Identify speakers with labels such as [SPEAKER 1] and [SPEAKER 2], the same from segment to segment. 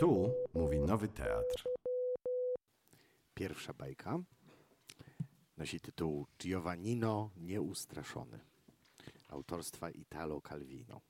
[SPEAKER 1] Tu mówi Nowy Teatr.
[SPEAKER 2] Pierwsza bajka nosi tytuł Giovannino Nieustraszony autorstwa Italo Calvino.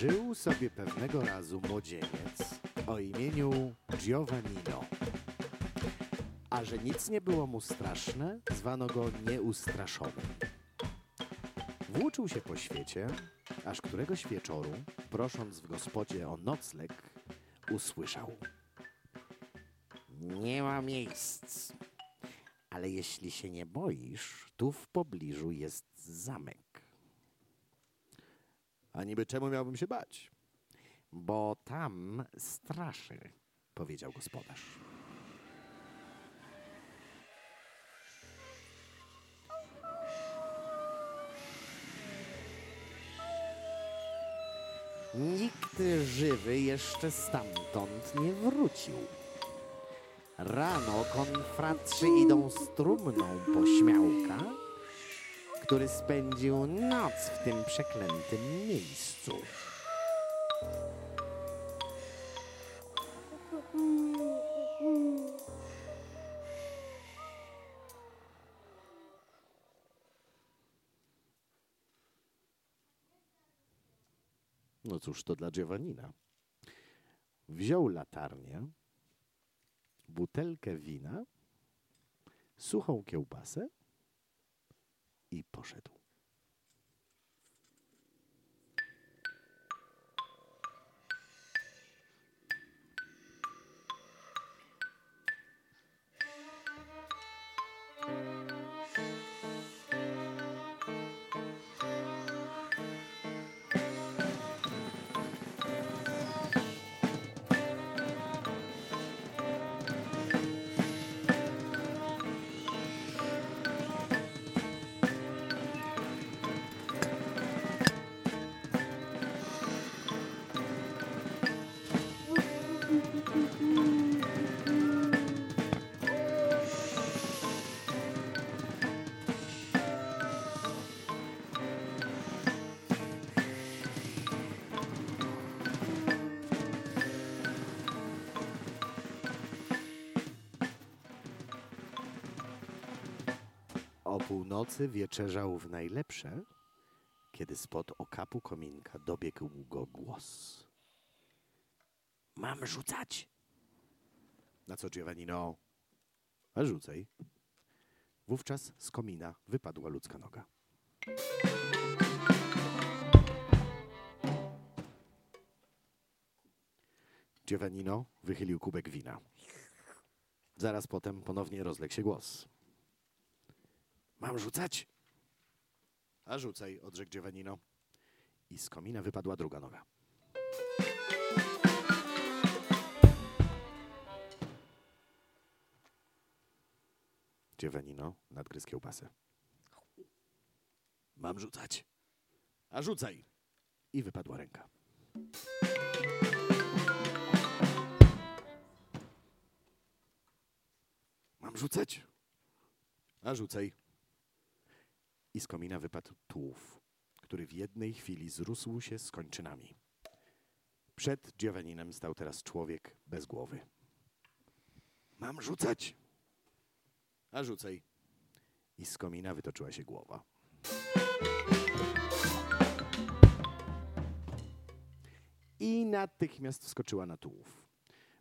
[SPEAKER 2] Żył sobie pewnego razu młodzieniec o imieniu Giovannino. A że nic nie było mu straszne, zwano go nieustraszonym. Włóczył się po świecie, aż któregoś wieczoru, prosząc w gospodzie o nocleg, usłyszał. Nie ma miejsc, ale jeśli się nie boisz, tu w pobliżu jest zamek. A niby czemu miałbym się bać? Bo tam straszy, powiedział gospodarz. Nikt żywy jeszcze stamtąd nie wrócił. Rano konfratrzy idą z trumną po śmiałka, który spędził noc w tym przeklętym miejscu. No cóż, to dla Giovannina. Wziął latarnię, butelkę wina, suchą kiełbasę i poszedł. O północy wieczerzał w najlepsze, kiedy spod okapu kominka dobiegł go głos. Mam rzucać? Na co Giovannino? A rzucaj. Wówczas z komina wypadła ludzka noga. Giovannino wychylił kubek wina. Zaraz potem ponownie rozległ się głos. Mam rzucać? A rzucaj, odrzekł Giovannino. I z komina wypadła druga noga. Giovannino nadgryzł kiełbasę. Mam rzucać. A rzucaj. I wypadła ręka. Mam rzucać? A rzucaj. I z komina wypadł tułów, który w jednej chwili zrósł się z kończynami. Przed Giovanninem stał teraz człowiek bez głowy. Mam rzucać? A rzucaj. I z komina wytoczyła się głowa. I natychmiast wskoczyła na tułów.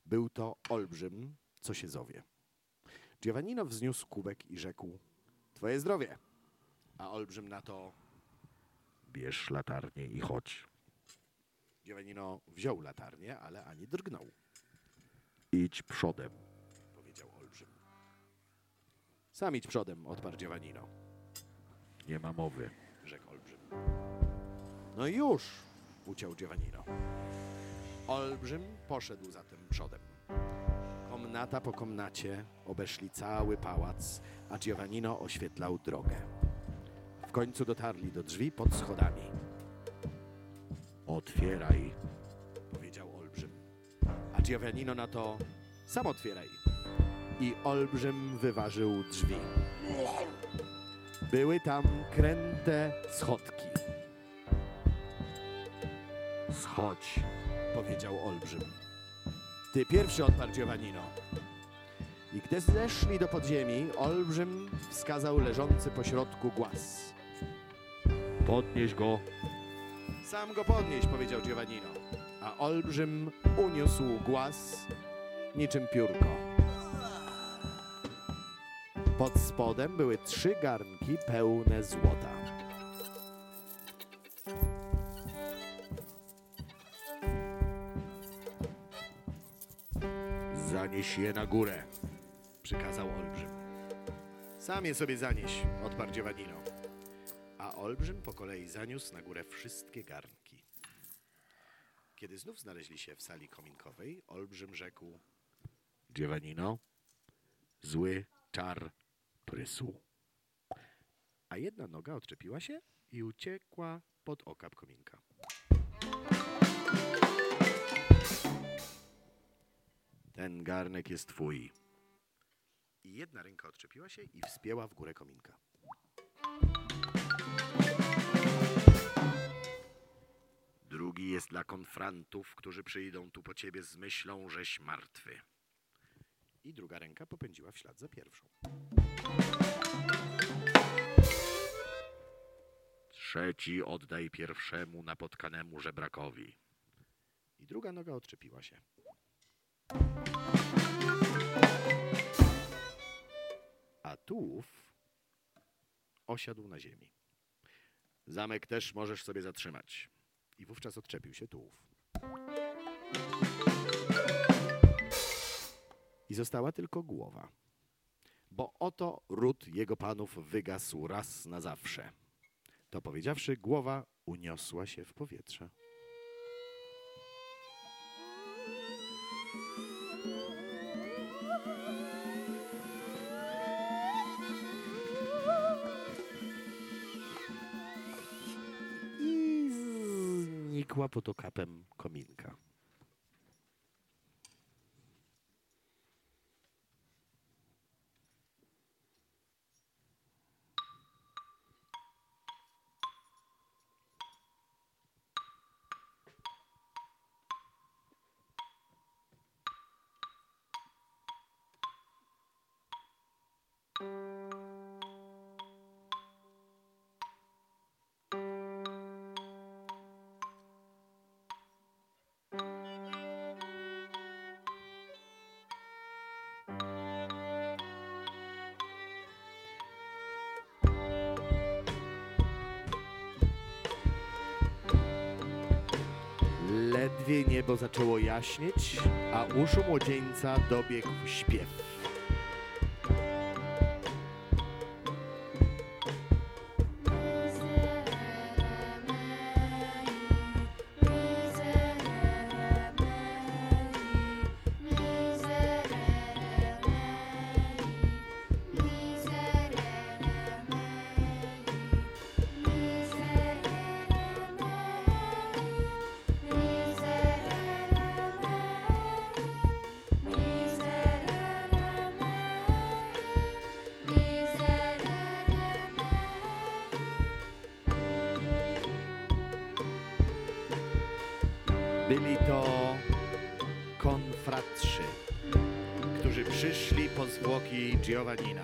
[SPEAKER 2] Był to olbrzym, co się zowie. Giovannino wzniósł kubek i rzekł: Twoje zdrowie. A olbrzym na to: Bierz latarnię i chodź. Giovannino wziął latarnię, ale ani drgnął. Idź przodem. Sam idź przodem, odparł Giovannino.
[SPEAKER 3] Nie ma mowy.
[SPEAKER 2] rzekł olbrzym. No i już, uciął Giovannino. Olbrzym poszedł zatem przodem. Komnata po komnacie obeszli cały pałac, a Giovannino oświetlał drogę. W końcu dotarli do drzwi pod schodami,
[SPEAKER 3] Otwieraj.
[SPEAKER 2] powiedział olbrzym. A Giovannino na to sam otwieraj. I olbrzym wyważył drzwi. Były tam kręte schodki.
[SPEAKER 3] Schodź.
[SPEAKER 2] powiedział olbrzym. Ty pierwszy odparł Giovannino. I gdy zeszli do podziemi, olbrzym wskazał leżący pośrodku głaz.
[SPEAKER 3] Podnieś go.
[SPEAKER 2] Sam go podnieść, powiedział Giovannino. A olbrzym uniósł głaz niczym piórko. Pod spodem były trzy garnki pełne złota.
[SPEAKER 3] Zanieś je na górę.
[SPEAKER 2] przykazał olbrzym. Sam je sobie zanieś, odparł Giovannino. A olbrzym po kolei zaniósł na górę wszystkie garnki. Kiedy znów znaleźli się w sali kominkowej, olbrzym rzekł:
[SPEAKER 3] Giovannino. Zły czar prysł.
[SPEAKER 2] A jedna noga odczepiła się i uciekła pod okap kominka. Ten garnek jest twój. I jedna ręka odczepiła się i wspięła w górę kominka.
[SPEAKER 3] Drugi jest dla konfrantów, którzy przyjdą tu po ciebie z myślą, żeś martwy.
[SPEAKER 2] I druga ręka popędziła w ślad za pierwszą.
[SPEAKER 3] Trzeci oddaj pierwszemu napotkanemu żebrakowi.
[SPEAKER 2] I druga noga odczepiła się. A tułów osiadł na ziemi. Zamek też możesz sobie zatrzymać. I wówczas odczepił się tułów. I została tylko głowa. Bo oto ród jego panów wygasł raz na zawsze. To powiedziawszy, głowa uniosła się w powietrze. znikła pod okapem kominka. Ledwie niebo zaczęło jaśnieć, a uszu młodzieńca dobiegł śpiew. Konfratrzy, którzy przyszli po zwłoki Giovannina.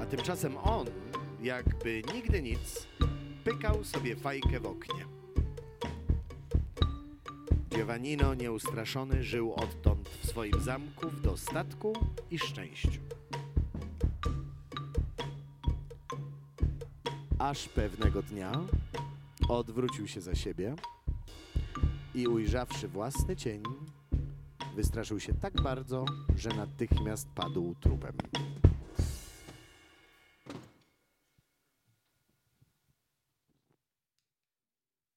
[SPEAKER 2] A tymczasem on, jakby nigdy nic, pykał sobie fajkę w oknie. Giovannino nieustraszony żył odtąd w swoim zamku w dostatku i szczęściu. Aż pewnego dnia odwrócił się za siebie i ujrzawszy własny cień, wystraszył się tak bardzo, że natychmiast padł trupem.